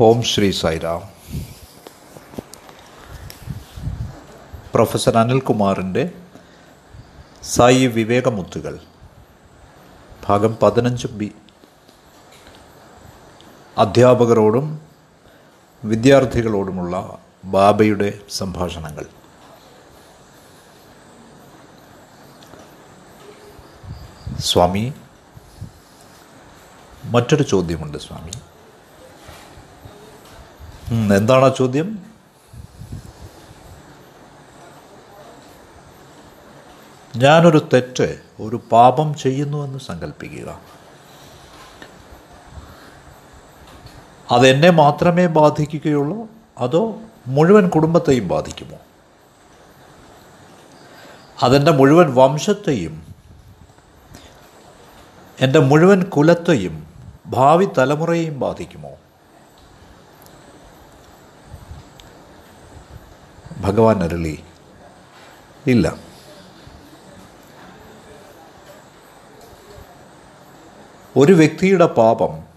ഓം Shri Sairam. Professor അനിൽകുമാറിന്റെ സായി വിവേകമുത്തുകൾ ഭാഗം പതിനഞ്ച് ബി. അധ്യാപകരോടും വിദ്യാർത്ഥികളോടുമുള്ള ബാബയുടെ സംഭാഷണങ്ങൾ. സ്വാമി മറ്റൊരു ചോദ്യമുണ്ട് സ്വാമി. എന്താണ് ആ ചോദ്യം? ഞാനൊരു തെറ്റ് ഒരു പാപം ചെയ്യുന്നുവെന്ന് സങ്കല്പിക്കുക അതെന്നെ മാത്രമേ ബാധിക്കുകയുള്ളൂ അതോ മുഴുവൻ കുടുംബത്തെയും ബാധിക്കുമോ? അതെന്റെ മുഴുവൻ വംശത്തെയും എന്റെ മുഴുവൻ കുലത്തെയും ഭാവി തലമുറയെയും ബാധിക്കുമോ? ഭഗവാൻ അരുളി. ഇല്ല. ഒരു വ്യക്തിയുടെ പാപം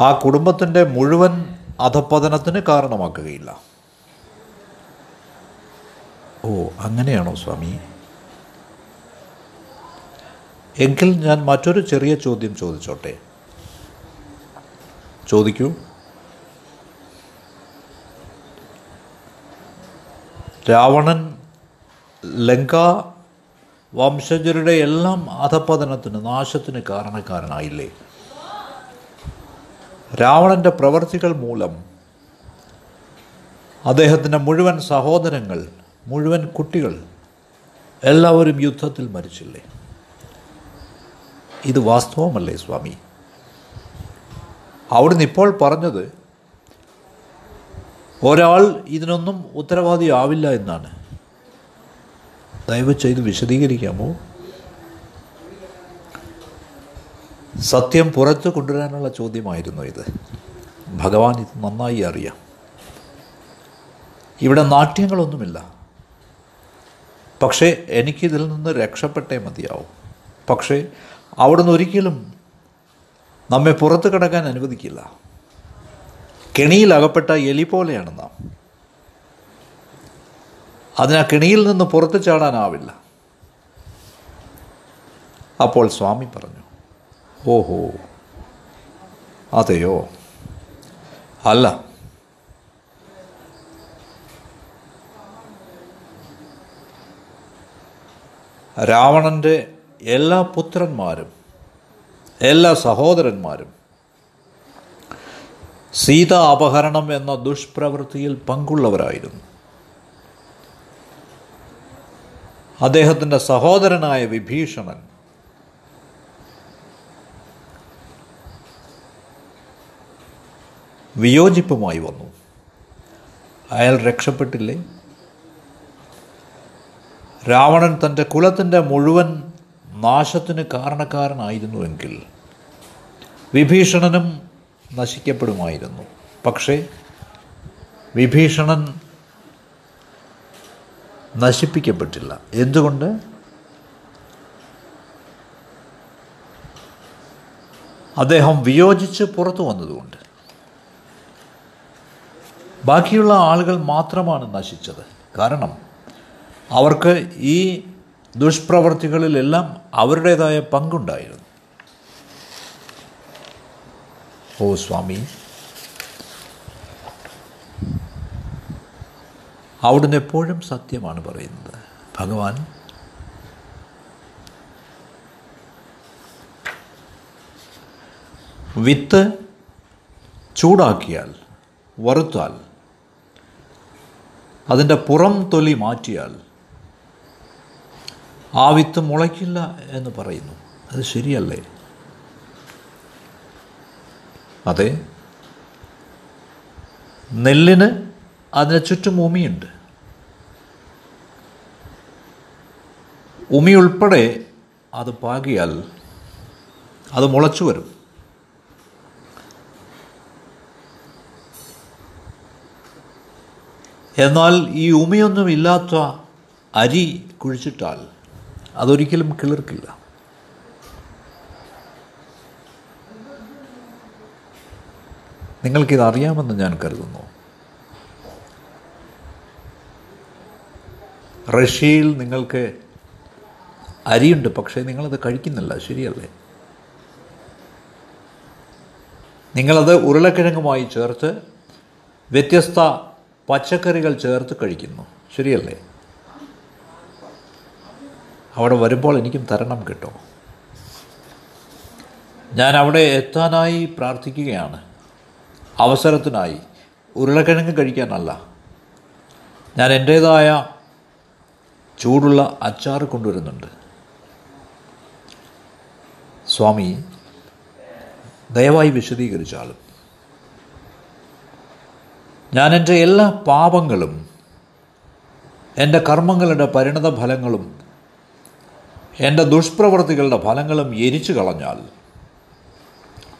ആ കുടുംബത്തിന്റെ മുഴുവൻ അധപ്പതനത്തിന് കാരണമാക്കുകയില്ല. ഓ അങ്ങനെയാണോ സ്വാമി? എങ്കിൽ ഞാൻ മറ്റൊരു ചെറിയ ചോദ്യം ചോദിച്ചോട്ടെ? ചോദിക്കൂ. രാവണൻ ലങ്ക വംശജരുടെ എല്ലാം അധപതനത്തിന് നാശത്തിന് കാരണക്കാരനായില്ലേ? രാവണന്റെ പ്രവർത്തികൾ മൂലം അദ്ദേഹത്തിന്റെ മുഴുവൻ സഹോദരങ്ങൾ മുഴുവൻ കുട്ടികൾ എല്ലാവരും യുദ്ധത്തിൽ മരിച്ചില്ലേ? ഇത് വാസ്തവമല്ലേ സ്വാമി? അവിടുന്ന് ഇപ്പോൾ പറഞ്ഞത് ഒരാൾ ഇതിനൊന്നും ഉത്തരവാദിയാവില്ല എന്നാണ്. ദയവ് ചെയ്ത് വിശദീകരിക്കാമോ? സത്യം പുറത്ത് കൊണ്ടുവരാനുള്ള ചോദ്യമായിരുന്നു ഇത്. ഭഗവാൻ ഇത് നന്നായി അറിയാം. ഇവിടെ നാട്യങ്ങളൊന്നുമില്ല. പക്ഷേ എനിക്കിതിൽ നിന്ന് രക്ഷപ്പെട്ടേ മതിയാവും. പക്ഷേ അവിടുന്ന് ഒരിക്കലും നമ്മെ പുറത്ത് കിടക്കാൻ അനുവദിക്കില്ല. കെണിയിൽ അകപ്പെട്ട എലി പോലെയാണ് നാം. അതിനാ കെണിയിൽ നിന്ന് പുറത്തു ചാടാനാവില്ല. അപ്പോൾ സ്വാമി പറഞ്ഞു ഓഹോ അതെയോ? അല്ല. രാവണന്റെ എല്ലാ പുത്രന്മാരും എല്ലാ സഹോദരന്മാരും സീത അപഹരണം എന്ന ദുഷ്പ്രവൃത്തിയിൽ പങ്കുള്ളവരായിരുന്നു. അദ്ദേഹത്തിന്റെ സഹോദരനായ വിഭീഷണൻ വിയോജിപ്പുമായി വന്നു. അയാൾ രക്ഷപ്പെട്ടില്ലേ? രാവണൻ തന്റെ കുലത്തിന്റെ മുഴുവൻ നാശത്തിന് കാരണക്കാരനായിരുന്നുവെങ്കിൽ വിഭീഷണനും നശിക്കപ്പെടുമായിരുന്നു. പക്ഷേ വിഭീഷണൻ നശിപ്പിക്കപ്പെട്ടില്ല. എന്തുകൊണ്ട്? അദ്ദേഹം വിയോജിച്ച് പുറത്തു വന്നതുകൊണ്ട്. ബാക്കിയുള്ള ആളുകൾ മാത്രമാണ് നശിച്ചത്. കാരണം അവർക്ക് ഈ ദുഷ്പ്രവർത്തികളിലെല്ലാം അവരുടേതായ പങ്കുണ്ടായിരുന്നു. ഓ സ്വാമി. അവിടുന്ന് എപ്പോഴും സത്യമാണ് പറയുന്നത്. ഭഗവാൻ വിത്ത് ചൂടാക്കിയാൽ വറുത്താൽ അതിന്റെ പുറം തൊലി മാറ്റിയാൽ ആ വിത്ത് മുളയ്ക്കില്ല എന്ന് പറയുന്നു. അത് ശരിയല്ലേ? അതെ. നെല്ലിന് അതിന് ചുറ്റും ഉമിയുണ്ട്. ഉമി ഉൾപ്പെടെ അത് പാകിയാൽ അത് മുളച്ചു വരും. എന്നാൽ ഈ ഉമിയൊന്നും ഇല്ലാത്ത അരി കുഴിച്ചിട്ടാൽ അതൊരിക്കലും കിളിർക്കില്ല. നിങ്ങൾക്കിത് അറിയാമെന്ന് ഞാൻ കരുതുന്നു. റഷ്യയിൽ നിങ്ങൾക്ക് അരിയുണ്ട് പക്ഷേ നിങ്ങളത് കഴിക്കുന്നില്ല. ശരിയല്ലേ? നിങ്ങളത് ഉരുളക്കിഴങ്ങുമായി ചേർത്ത് വ്യത്യസ്ത പച്ചക്കറികൾ ചേർത്ത് കഴിക്കുന്നു. ശരിയല്ലേ? അവിടെ വരുമ്പോൾ എനിക്കും തരണം കിട്ടും. ഞാൻ അവിടെ എത്താനായി പ്രാർത്ഥിക്കുകയാണ്. അവസരത്തിനായി ഉരുളക്കിഴങ്ങ് കഴിക്കാനല്ല. ഞാൻ എന്റേതായ ചൂടുള്ള അച്ചാർ കൊണ്ടുവരുന്നുണ്ട്. സ്വാമി ദയവായി വിശദീകരിച്ചാലും ഞാൻ എന്റെ എല്ലാ പാപങ്ങളും എന്റെ കർമ്മങ്ങളുടെ പരിണത ഫലങ്ങളും എന്റെ ദുഷ്പ്രവൃത്തികളുടെ ഫലങ്ങളും എരിച്ചു കളഞ്ഞാൽ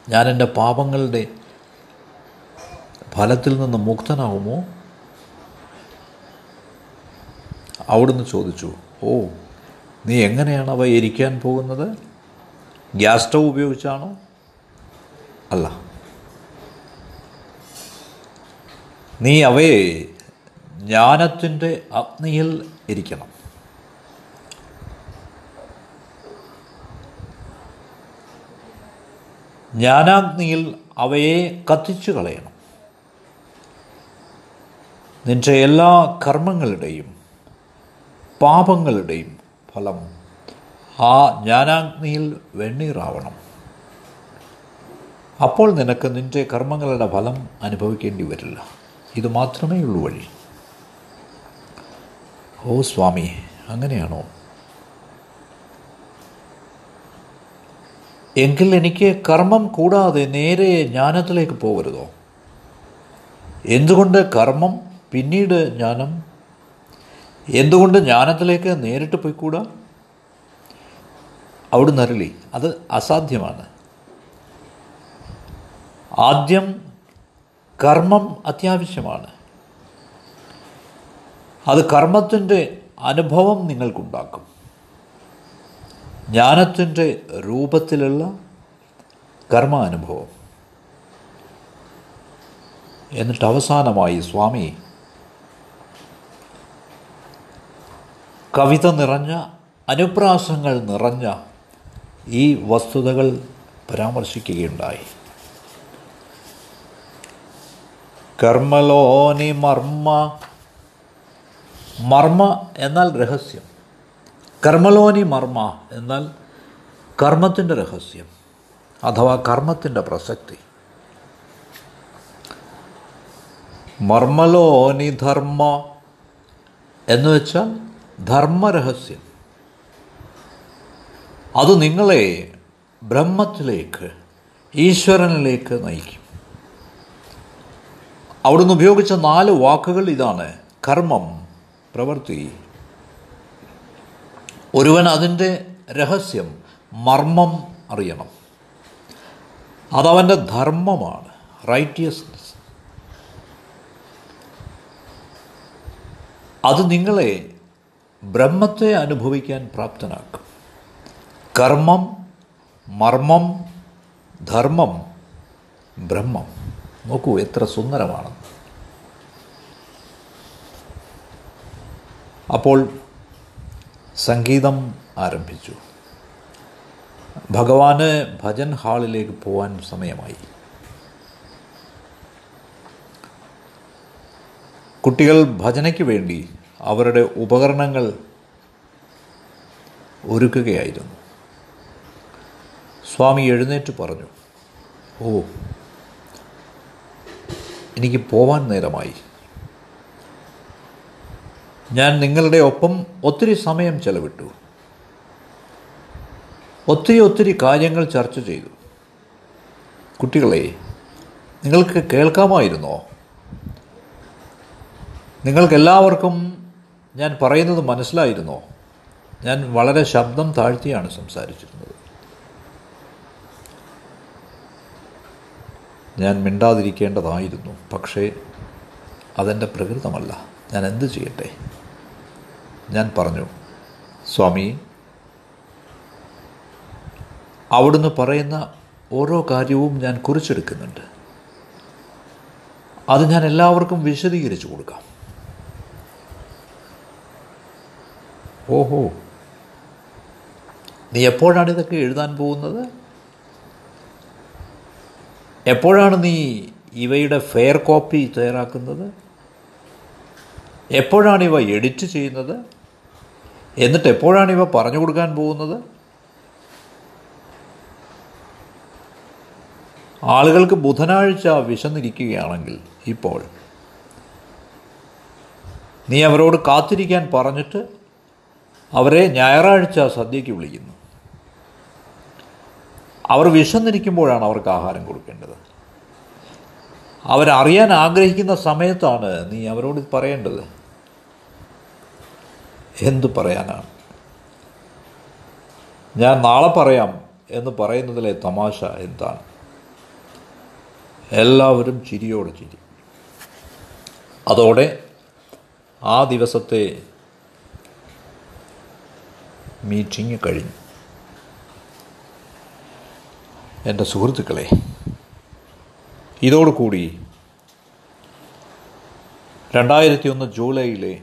ഞാൻ എന്റെ പാപങ്ങളുടെ ഫലത്തിൽ നിന്ന് മുക്തനാവുമോ അവിടുന്ന് ചോദിച്ചു ഓ നീ എങ്ങനെയാണ് അവ എരിക്കാൻ പോകുന്നത്? ഗ്യാസ് സ്റ്റൗ ഉപയോഗിച്ചാണോ? അല്ല. നീ അവയെ ജ്ഞാനത്തിന്റെ അഗ്നിയിൽ ഇരിക്കണം. ജ്ഞാനാഗ്നിയിൽ അവയെ കത്തിച്ചു കളയണം. നിന്റെ എല്ലാ കർമ്മങ്ങളുടെയും പാപങ്ങളുടെയും ഫലം ആ ജ്ഞാനാഗ്നിയിൽ വെണ്ണീറാവണം. അപ്പോൾ നിനക്ക് നിന്റെ കർമ്മങ്ങളുടെ ഫലം അനുഭവിക്കേണ്ടി വരില്ല. ഇത് മാത്രമേ ഉള്ളൂ വഴി. ഓ സ്വാമി അങ്ങനെയാണോ? എങ്കിൽ എനിക്ക് കർമ്മം കൂടാതെ നേരെ ജ്ഞാനത്തിലേക്ക് പോകരുതോ? എന്തുകൊണ്ട് കർമ്മം പിന്നീട് ജ്ഞാനം? എന്തുകൊണ്ട് ജ്ഞാനത്തിലേക്ക് നേരിട്ട് പോയിക്കൂടാ? അവിടുന്ന് അരളി. അത് അസാധ്യമാണ്. ആദ്യം കർമ്മം അത്യാവശ്യമാണ്. അത് കർമ്മത്തിന്റെ അനുഭവം നിങ്ങൾക്കുണ്ടാക്കും. ജ്ഞാനത്തിന്റെ രൂപത്തിലുള്ള കർമാനുഭവം. എന്നിട്ട് അവസാനമായി സ്വാമി കവിത നിറഞ്ഞ അനുപ്രാസങ്ങൾ നിറഞ്ഞ ഈ വസ്തുതകൾ പരാമർശിക്കുകയുണ്ടായി. കർമ്മലോനി മർമ്മ. മർമ്മ എന്നാൽ രഹസ്യം. കർമ്മലോനി മർമ്മ എന്നാൽ കർമ്മത്തിന്റെ രഹസ്യം അഥവാ കർമ്മത്തിന്റെ പ്രസക്തി. മർമ്മലോനി ധർമ്മ എന്ന് വെച്ചാൽ ധർമ്മരഹസ്യം. അത് നിങ്ങളെ ബ്രഹ്മത്തിലേക്ക് ഈശ്വരനിലേക്ക് നയിക്കും. അവിടുന്ന് ഉപയോഗിച്ച നാല് വാക്കുകൾ ഇതാണ് കർമ്മം പ്രവൃത്തി. ഒരുവൻ അതിന്റെ രഹസ്യം മർമ്മം അറിയണം. അതവന്റെ ധർമ്മമാണ് റൈറ്റിയസ്നെസ് അത് നിങ്ങളെ ബ്രഹ്മത്തെ അനുഭവിക്കാൻ പ്രാപ്തനാക്കും. കർമ്മം മർമ്മം ധർമ്മം ബ്രഹ്മം. നോക്കൂ എത്ര സുന്ദരമാണ്. അപ്പോൾ സംഗീതം ആരംഭിച്ചു. ഭഗവാന് ഭജൻ ഹാളിലേക്ക് പോകാൻ സമയമായി. കുട്ടികൾ ഭജനയ്ക്ക് വേണ്ടി അവരുടെ ഉപകരണങ്ങൾ ഒരുക്കുകയായിരുന്നു. സ്വാമി എഴുന്നേറ്റ് പറഞ്ഞു ഓ എനിക്ക് പോവാൻ നേരമായി. ഞാൻ നിങ്ങളുടെ ഒപ്പം ഒത്തിരി സമയം ചെലവിട്ടു. ഒത്തിരി ഒത്തിരി കാര്യങ്ങൾ ചർച്ച ചെയ്തു. കുട്ടികളെ നിങ്ങൾക്ക് കേൾക്കാമായിരുന്നോ? നിങ്ങൾക്കെല്ലാവർക്കും ഞാൻ പറയുന്നത് മനസ്സിലായിരുന്നോ? ഞാൻ വളരെ ശബ്ദം താഴ്ത്തിയാണ് സംസാരിച്ചിരുന്നത്. ഞാൻ മിണ്ടാതിരിക്കേണ്ടതായിരുന്നു പക്ഷേ അതെന്റെ പ്രകൃതമല്ല. ഞാൻ എന്തു ചെയ്യട്ടെ? ഞാൻ പറഞ്ഞു സ്വാമി അവിടുന്ന് പറയുന്ന ഓരോ കാര്യവും ഞാൻ കുറിച്ചെടുക്കുന്നുണ്ട്. അത് ഞാൻ എല്ലാവർക്കും വിശദീകരിച്ചു കൊടുക്കാം. ഓഹോ. നീ എപ്പോഴാണ് ഇതൊക്കെ എഴുതാൻ പോകുന്നത്? എപ്പോഴാണ് നീ ഇവയുടെ ഫെയർ കോപ്പി തയ്യാറാക്കുന്നത്? എപ്പോഴാണ് ഇവ എഡിറ്റ് ചെയ്യുന്നത്? എന്നിട്ട് എപ്പോഴാണ് ഇവ പറഞ്ഞു കൊടുക്കാൻ പോകുന്നത്? ആളുകൾക്ക് ബുധനാഴ്ച വിശന്നിരിക്കുകയാണെങ്കിൽ ഇപ്പോൾ നീ അവരോട് കാത്തിരിക്കാൻ പറഞ്ഞിട്ട് അവരെ ഞായറാഴ്ച സദ്യയ്ക്ക് വിളിക്കുന്നു. അവർ വിശന്നിരിക്കുമ്പോഴാണ് അവർക്ക് ആഹാരം കൊടുക്കേണ്ടത്. അവരറിയാൻ ആഗ്രഹിക്കുന്ന സമയത്താണ് നീ അവരോട് പറയേണ്ടത്. എന്തു പറയാനാണ്? ഞാൻ നാളെ പറയാം എന്ന് പറയുന്നതിലെ തമാശ എന്താണ്? എല്ലാവരും ചിരിയോട് ചിരി. അതോടെ ആ ദിവസത്തെ മീറ്റിംഗ് കഴിഞ്ഞു. എന്റെ സുഹൃത്തുക്കളെ ഇതോടുകൂടി രണ്ടായിരത്തി ഒന്ന് ജൂലൈയിലെ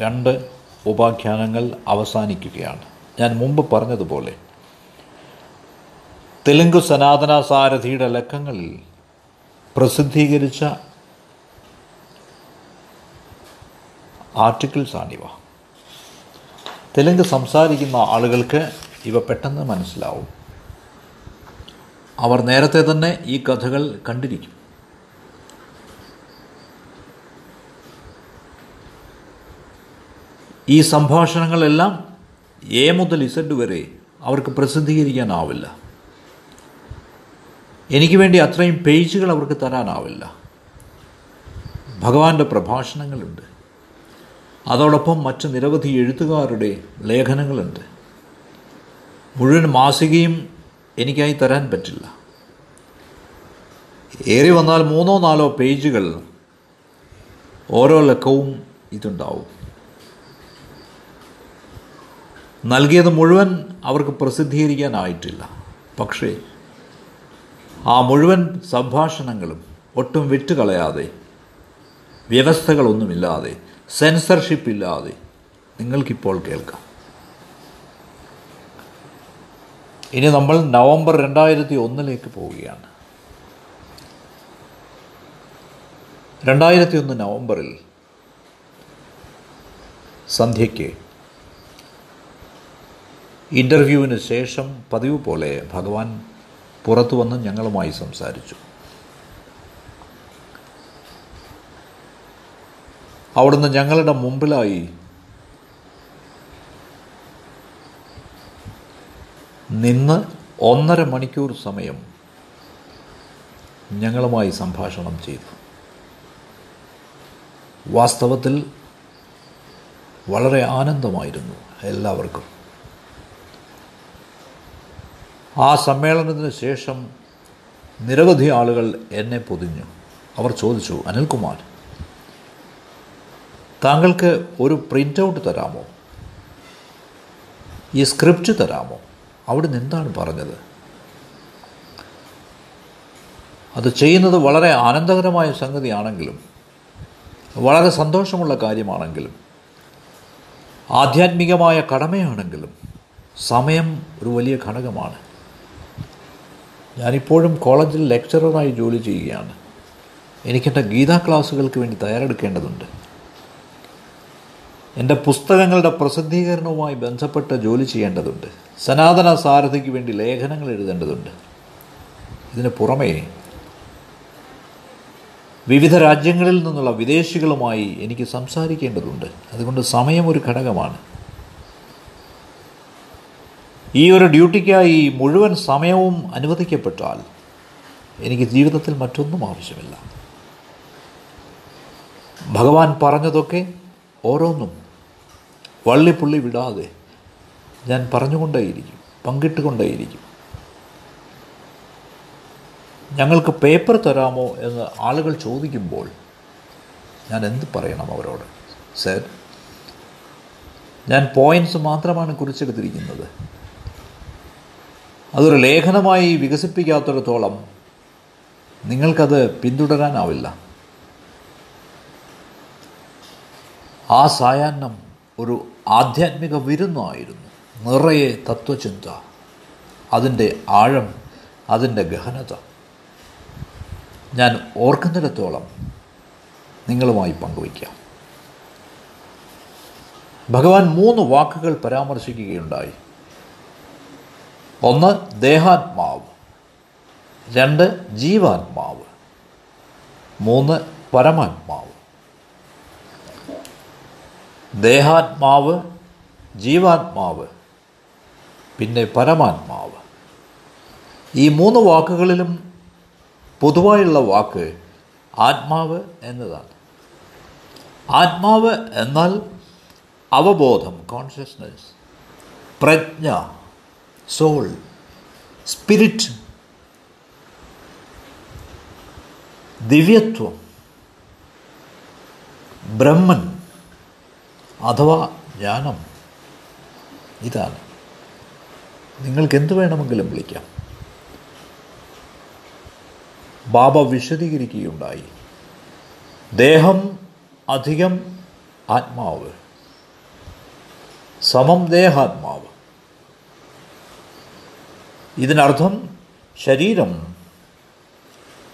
രണ്ട് ഉപാഖ്യാനങ്ങൾ അവസാനിക്കുകയാണ്. ഞാൻ മുമ്പ് പറഞ്ഞതുപോലെ തെലുങ്ക് സനാതന സാരഥിയുടെ ലക്കങ്ങളിൽ പ്രസിദ്ധീകരിച്ച ആർട്ടിക്കിൾസാണിവ. തെലുങ്ക് സംസാരിക്കുന്ന ആളുകൾക്ക് ഇവ പെട്ടെന്ന് മനസ്സിലാവും. അവർ നേരത്തെ തന്നെ ഈ കഥകൾ കണ്ടിരിക്കും. ഈ സംഭാഷണങ്ങളെല്ലാം എ മുതൽ ഇസഡ് വരെ അവർക്ക് പ്രസിദ്ധീകരിക്കാനാവില്ല. എനിക്ക് വേണ്ടി അത്രയും പേജുകൾ അവർക്ക് തരാനാവില്ല. ഭഗവാന്റെ പ്രഭാഷണങ്ങളുണ്ട്. അതോടൊപ്പം മറ്റ് നിരവധി എഴുത്തുകാരുടെ ലേഖനങ്ങളുണ്ട്. മുഴുവൻ മാസികയും എനിക്കായി തരാൻ പറ്റില്ല. ഏറി വന്നാൽ മൂന്നോ നാലോ പേജുകൾ ഓരോ ലക്കവും ഇതുണ്ടാവും. നൽകിയത് മുഴുവൻ അവർക്ക് പ്രസിദ്ധീകരിക്കാനായിട്ടില്ല. പക്ഷേ ആ മുഴുവൻ സംഭാഷണങ്ങളും ഒട്ടും വിട്ടുകളയാതെ വ്യവസ്ഥകളൊന്നുമില്ലാതെ സെൻസർഷിപ്പ് ഇല്ലാതെ നിങ്ങൾക്കിപ്പോൾ കേൾക്കാം. ഇനി നമ്മൾ നവംബർ രണ്ടായിരത്തി ഒന്നിലേക്ക് പോവുകയാണ്. രണ്ടായിരത്തി ഒന്ന് നവംബറിൽ സന്ധ്യയ്ക്ക് ഇന്റർവ്യൂവിന് ശേഷം പതിവ് പോലെ ഭഗവാൻ പുറത്തു വന്ന് ഞങ്ങളുമായി സംസാരിച്ചു. അവിടുന്ന് ഞങ്ങളുടെ മുമ്പിലായി. നിന്ന് ഒന്നര മണിക്കൂർ സമയം ഞങ്ങളുമായി സംഭാഷണം ചെയ്തു. വാസ്തവത്തിൽ വളരെ ആനന്ദമായിരുന്നു എല്ലാവർക്കും. ആ സമ്മേളനത്തിന് ശേഷം നിരവധി ആളുകൾ എന്നെ പൊതിഞ്ഞു. അവർ ചോദിച്ചു അനിൽകുമാർ താങ്കൾക്ക് ഒരു പ്രിന്റ് ഔട്ട് തരാമോ? ഈ സ്ക്രിപ്റ്റ് തരാമോ? അവിടുന്ന് എന്താണ് പറഞ്ഞത്? അത് ചെയ്യുന്നത് വളരെ ആനന്ദകരമായ സംഗതിയാണെങ്കിലും വളരെ സന്തോഷമുള്ള കാര്യമാണെങ്കിലും ആധ്യാത്മികമായ കടമയാണെങ്കിലും സമയം ഒരു വലിയ ഘടകമാണ്. ഞാനിപ്പോഴും കോളേജിൽ ലെക്ചററായി ജോലി ചെയ്യുകയാണ്. എനിക്കെന്റെ ഗീതാ ക്ലാസ്സുകൾക്ക് വേണ്ടി തയ്യാറെടുക്കേണ്ടതുണ്ട്. എന്റെ പുസ്തകങ്ങളുടെ പ്രസിദ്ധീകരണവുമായി ബന്ധപ്പെട്ട ജോലി ചെയ്യേണ്ടതുണ്ട്. സനാതന സാരഥിക്ക് വേണ്ടി ലേഖനങ്ങൾ എഴുതേണ്ടതുണ്ട്. ഇതിന് പുറമേ വിവിധ രാജ്യങ്ങളിൽ നിന്നുള്ള വിദേശികളുമായി എനിക്ക് സംസാരിക്കേണ്ടതുണ്ട്. അതുകൊണ്ട് സമയം ഒരു ഘടകമാണ്. ഈ ഒരു ഡ്യൂട്ടിക്കായി മുഴുവൻ സമയവും അനുവദിക്കപ്പെട്ടാൽ എനിക്ക് ജീവിതത്തിൽ മറ്റൊന്നും ആവശ്യമില്ല. ഭഗവാൻ പറഞ്ഞതൊക്കെ ഓരോന്നും വള്ളിപ്പുള്ളി വിടാതെ ഞാൻ പറഞ്ഞുകൊണ്ടേയിരിക്കും പങ്കിട്ടുകൊണ്ടേയിരിക്കും. ഞങ്ങൾക്ക് പേപ്പർ തരാമോ എന്ന് ആളുകൾ ചോദിക്കുമ്പോൾ ഞാൻ എന്ത് പറയണം അവരോട്? സർ ഞാൻ പോയിന്റ്സ് മാത്രമാണ് കുറിച്ചെടുത്തിരിക്കുന്നത്. അതൊരു ലേഖനമായി വികസിപ്പിക്കാത്തിടത്തോളം നിങ്ങൾക്കത് പിന്തുടരാനാവില്ല. ആ സായാഹ്നം ഒരു ആധ്യാത്മിക വിരുന്നായിരുന്നു. നിറയെ തത്വചിന്ത അതിന്റെ ആഴം അതിന്റെ ഗഹനത. ഞാൻ ഓർക്കുന്നിടത്തോളം നിങ്ങളുമായി പങ്കുവയ്ക്കാം. ഭഗവാൻ മൂന്ന് വാക്കുകൾ പരാമർശിക്കുകയുണ്ടായി. ഒന്ന് ദേഹാത്മാവ്. രണ്ട് ജീവാത്മാവ്. മൂന്ന് പരമാത്മാവ്. ദേഹാത്മാവ് ജീവാത്മാവ് പിന്നെ പരമാത്മാവ്. ഈ മൂന്ന് വാക്കുകളിലും പൊതുവായുള്ള വാക്ക് ആത്മാവ് എന്നതാണ്. ആത്മാവ് എന്നാൽ അവബോധം കോൺഷ്യസ്നസ് പ്രജ്ഞ സോൾ സ്പിരിറ്റ് ദിവ്യത്വം ബ്രഹ്മൻ അഥവാ ജ്ഞാനം. ഇതാണ്. നിങ്ങൾക്ക് എന്ത് വേണമെങ്കിലും വിളിക്കാം. ബാബ വിശദീകരിക്കുകയുണ്ടായി. ദേഹം അധികം ആത്മാവ്. സമം ദേഹാത്മാവ്. ഇതിനർത്ഥം ശരീരം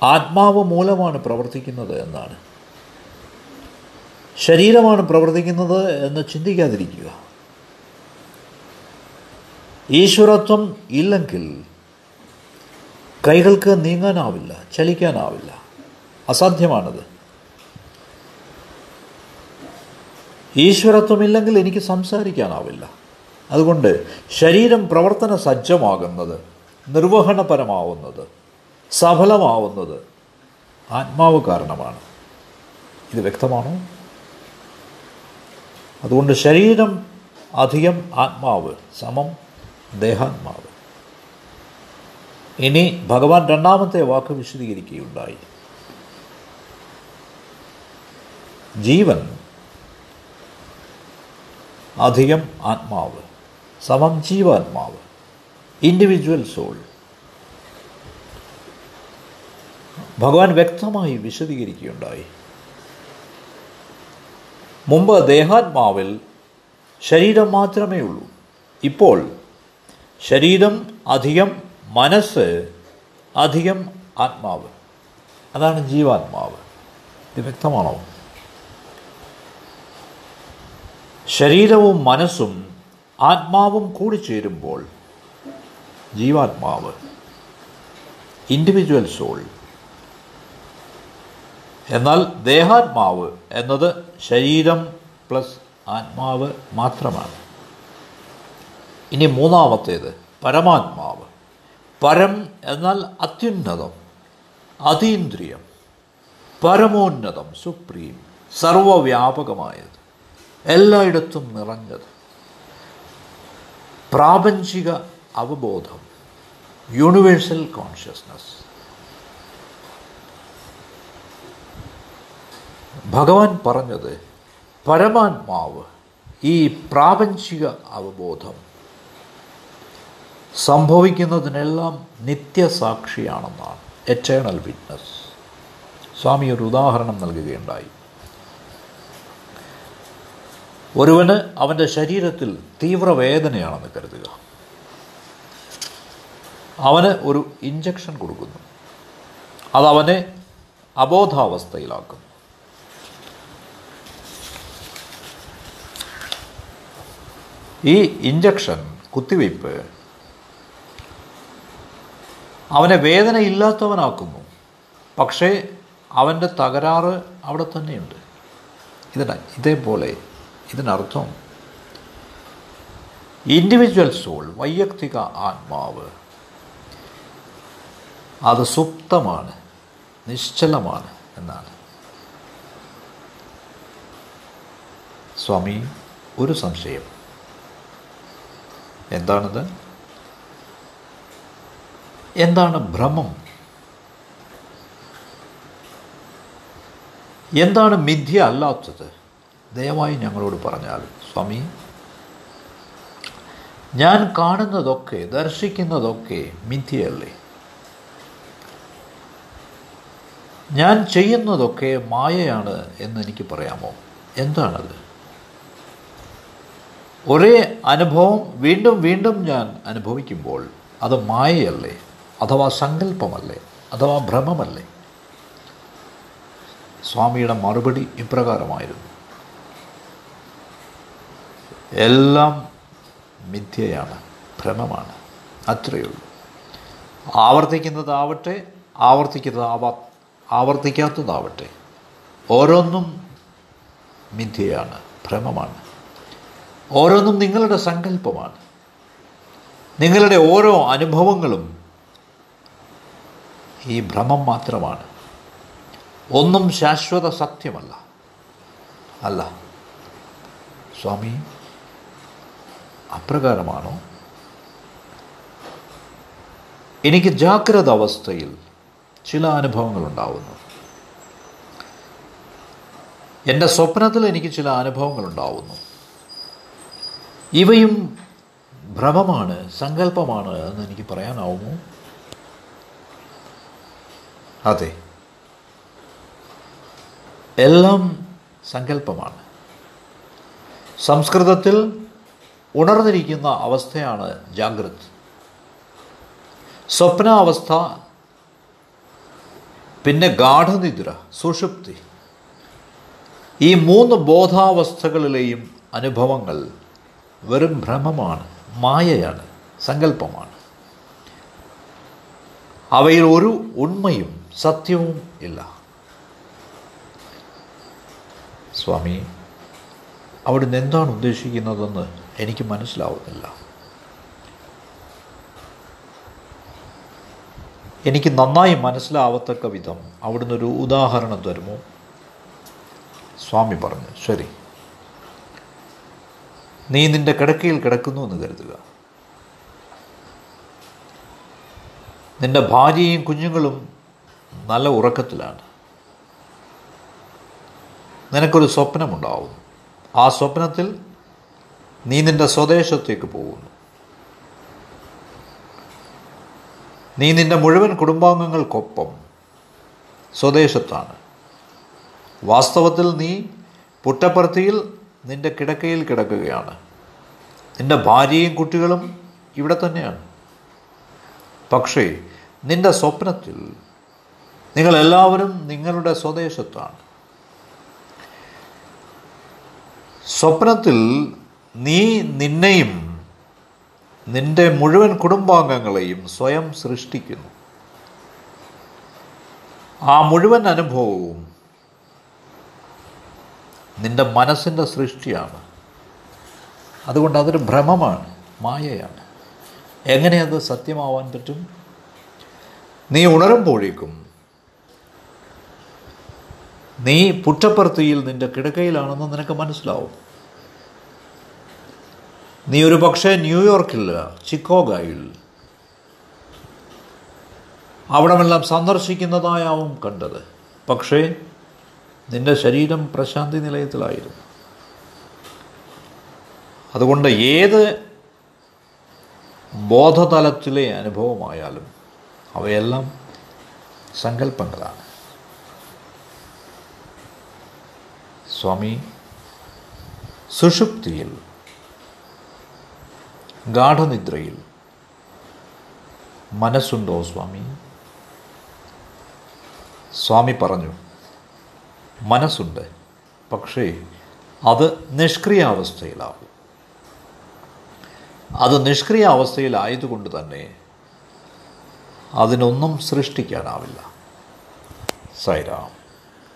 ആത്മാവ് മൂലമാണ് പ്രവർത്തിക്കുന്നത് എന്നാണ്. ശരീരമാണ് പ്രവർത്തിക്കുന്നത് എന്ന് ചിന്തിക്കാതിരിക്കുക. ഈശ്വരത്വം ഇല്ലെങ്കിൽ കൈകൾക്ക് നീങ്ങാനാവില്ല ചലിക്കാനാവില്ല. അസാധ്യമാണത്. ഈശ്വരത്വമില്ലെങ്കിൽ എനിക്ക് സംസാരിക്കാനാവില്ല. അതുകൊണ്ട് ശരീരം പ്രവർത്തന സജ്ജമാകുന്നത് നിർവഹണപരമാവുന്നത് സഫലമാവുന്നത് ആത്മാവ് കാരണമാണ്. ഇത് വ്യക്തമാണോ? അതുകൊണ്ട് ശരീരം അധികം ആത്മാവ് സമം ദേഹാത്മാവ്. ഇനി ഭഗവാൻ രണ്ടാമത്തെ വാക്ക് വിശദീകരിക്കുകയുണ്ടായി. ജീവൻ അധികം ആത്മാവ് സമം ജീവാത്മാവ് ഇൻഡിവിജ്വൽ സോൾ ഭഗവാൻ വ്യക്തമായി വിശദീകരിക്കുകയുണ്ടായി. മുമ്പ് ദേഹാത്മാവിൽ ശരീരം മാത്രമേ ഉള്ളൂ. ഇപ്പോൾ ശരീരം അധികം മനസ്സ് അധികം ആത്മാവ്. അതാണ് ജീവാത്മാവ്. ഇത് വ്യക്തമാണോ? ശരീരവും മനസ്സും ആത്മാവും കൂടി ചേരുമ്പോൾ ജീവാത്മാവ് ഇൻഡിവിജ്വൽ സോൾ എന്നാൽ ദേഹാത്മാവ് എന്നത് ശരീരം പ്ലസ് ആത്മാവ് മാത്രമാണ്. ഇനി മൂന്നാമത്തേത് പരമാത്മാവ്. പരം എന്നാൽ അത്യുന്നതം അതീന്ദ്രിയം. പരമോന്നതം സുപ്രീം സർവവ്യാപകമായത് എല്ലായിടത്തും നിറഞ്ഞത്. പ്രാപഞ്ചിക അവബോധം യൂണിവേഴ്സൽ കോൺഷ്യസ്നസ് ഭഗവാൻ പറഞ്ഞത് പരമാത്മാവ് ഈ പ്രാപഞ്ചിക അവബോധം സംഭവിക്കുന്നതിനെല്ലാം നിത്യസാക്ഷിയാണെന്നാണ്. എറ്റേണൽ വിറ്റ്നസ് സ്വാമി ഒരു ഉദാഹരണം നൽകുകയുണ്ടായി. ഒരുവന് അവന്റെ ശരീരത്തിൽ തീവ്രവേദനയാണെന്ന് കരുതുക. അവന് ഒരു ഇഞ്ചക്ഷൻ കൊടുക്കുന്നു. അതവനെ അബോധാവസ്ഥയിലാക്കുന്നു. ഈ ഇഞ്ചക്ഷൻ കുത്തിവയ്പ്പ് അവനെ വേദന ഇല്ലാത്തവനാക്കുന്നു. പക്ഷേ അവന്റെ തകരാറ് അവിടെ തന്നെയുണ്ട്. ഇതിന് ഇതേപോലെ ഇതിനർത്ഥം ഇൻഡിവിജ്വൽ സോൾ വൈയക്തിക ആത്മാവ് അത് സുപ്തമാണ് നിശ്ചലമാണ് എന്നാണ്. സ്വാമി ഒരു സംശയം. എന്താണത്? എന്താണ് ഭ്രമം? എന്താണ് മിഥ്യ അല്ലാത്തത്? ദയവായി ഞങ്ങളോട് പറഞ്ഞാൽ സ്വാമി ഞാൻ കാണുന്നതൊക്കെ ദർശിക്കുന്നതൊക്കെ മിഥ്യയല്ലേ? ഞാൻ ചെയ്യുന്നതൊക്കെ മായയാണ് എന്ന് എനിക്ക് പറയാമോ? എന്താണത്? ഒരേ അനുഭവം വീണ്ടും വീണ്ടും ഞാൻ അനുഭവിക്കുമ്പോൾ അത് മായയല്ലേ? അഥവാ സങ്കല്പമല്ലേ? അഥവാ ഭ്രമമല്ലേ? സ്വാമിയുടെ മറുപടി ഇപ്രകാരമായിരുന്നു. എല്ലാം മിഥ്യയാണ് ഭ്രമമാണ് അത്രയേ ഉള്ളൂ. ആവർത്തിക്കുന്നതാവട്ടെ ആവർത്തിക്കുന്നതാവാ ആവർത്തിക്കാത്തതാവട്ടെ ഓരോന്നും മിഥ്യയാണ് ഭ്രമമാണ്. ഓരോന്നും നിങ്ങളുടെ സങ്കല്പമാണ്. നിങ്ങളുടെ ഓരോ അനുഭവങ്ങളും ഈ ഭ്രമം മാത്രമാണ്. ഒന്നും ശാശ്വത സത്യമല്ല. അല്ല സ്വാമി അപ്രകാരമാണോ? എനിക്ക് ജാഗ്രത അവസ്ഥയിൽ ചില അനുഭവങ്ങളുണ്ടാവുന്നു. എന്റെ സ്വപ്നത്തിൽ എനിക്ക് ചില അനുഭവങ്ങൾ ഉണ്ടാവുന്നു ഇവയും ഭ്രമമാണ് സങ്കല്പമാണ് എന്ന് എനിക്ക് പറയാനാവുമോ? അതെ. എല്ലാം സങ്കല്പമാണ്. സംസ്കൃതത്തിൽ ഉണർന്നിരിക്കുന്ന അവസ്ഥയാണ് ജാഗ്രത്. സ്വപ്നാവസ്ഥ പിന്നെ ഗാഠനിദ്ര സുഷുപ്തി. ഈ മൂന്ന് ബോധാവസ്ഥകളിലെയും അനുഭവങ്ങൾ വെറും ഭ്രമമാണ് മായയാണ് സങ്കല്പമാണ്. അവയിൽ ഒരു ഉണ്മയും സത്യവും ഇല്ല. സ്വാമി അവിടുന്ന് എന്താണ് ഉദ്ദേശിക്കുന്നതെന്ന് എനിക്ക് മനസ്സിലാവുന്നില്ല. എനിക്ക് നന്നായി മനസ്സിലാവത്തക്ക വിധം അവിടുന്ന് ഒരു ഉദാഹരണം തരുമോ? സ്വാമി പറഞ്ഞു ശരി. നീ നിന്റെ കിടക്കയിൽ കിടക്കുന്നു എന്ന് കരുതുക. നിന്റെ ഭാര്യയും കുഞ്ഞുങ്ങളും നല്ല ഉറക്കത്തിലാണ്. നിനക്കൊരു സ്വപ്നമുണ്ടാവും ആ സ്വപ്നത്തിൽ നീ നിന്റെ സ്വദേശത്തേക്ക് പോകുന്നു. നീ നിന്റെ മുഴുവൻ കുടുംബാംഗങ്ങൾക്കൊപ്പം സ്വദേശത്താണ്. വാസ്തവത്തിൽ നീ പുട്ടപ്പർത്തിയിൽ നിന്റെ കിടക്കയിൽ കിടക്കുകയാണ്. നിന്റെ ഭാര്യയും കുട്ടികളും ഇവിടെ തന്നെയാണ്. പക്ഷേ നിന്റെ സ്വപ്നത്തിൽ നിങ്ങളെല്ലാവരും നിങ്ങളുടെ സ്വദേശത്താണ്. സ്വപ്നത്തിൽ നീ നിന്നെയും നിന്റെ മുഴുവൻ കുടുംബാംഗങ്ങളെയും സ്വയം സൃഷ്ടിക്കുന്നു. ആ മുഴുവൻ അനുഭവവും നിന്റെ മനസ്സിന്റെ സൃഷ്ടിയാണ്. അതുകൊണ്ട് അതൊരു ഭ്രമമാണ് മായയാണ്. എങ്ങനെ അത് സത്യമാവാൻ പറ്റും? നീ ഉണരുമ്പോഴേക്കും നീ പുറ്റപ്പുറത്തിയിൽ നിന്റെ കിടക്കയിലാണെന്ന് നിനക്ക് മനസ്സിലാവും. നീ ഒരു പക്ഷേ ന്യൂയോർക്കിൽ ചിക്കോഗായിൽ. അവിടമെല്ലാം സന്ദർശിക്കുന്നതായാവും കണ്ടത്. പക്ഷേ നിന്റെ ശരീരം പ്രശാന്തി നിലയത്തിലായിരുന്നു. അതുകൊണ്ട് ഏത് ബോധതലത്തിലെ അനുഭവമായാലും അവയെല്ലാം സങ്കല്പങ്ങളാണ്. സ്വാമി സുഷുപ്തിയിൽ ഗാഠനിദ്രയിൽ മനസ്സുണ്ടോ സ്വാമി? സ്വാമി പറഞ്ഞു മനസ്സുണ്ട്. പക്ഷേ അത് നിഷ്ക്രിയാവസ്ഥയിലാവും അത് നിഷ്ക്രിയാവസ്ഥയിലായതുകൊണ്ട് തന്നെ അതിനൊന്നും സൃഷ്ടിക്കാനാവില്ല. സൈറാം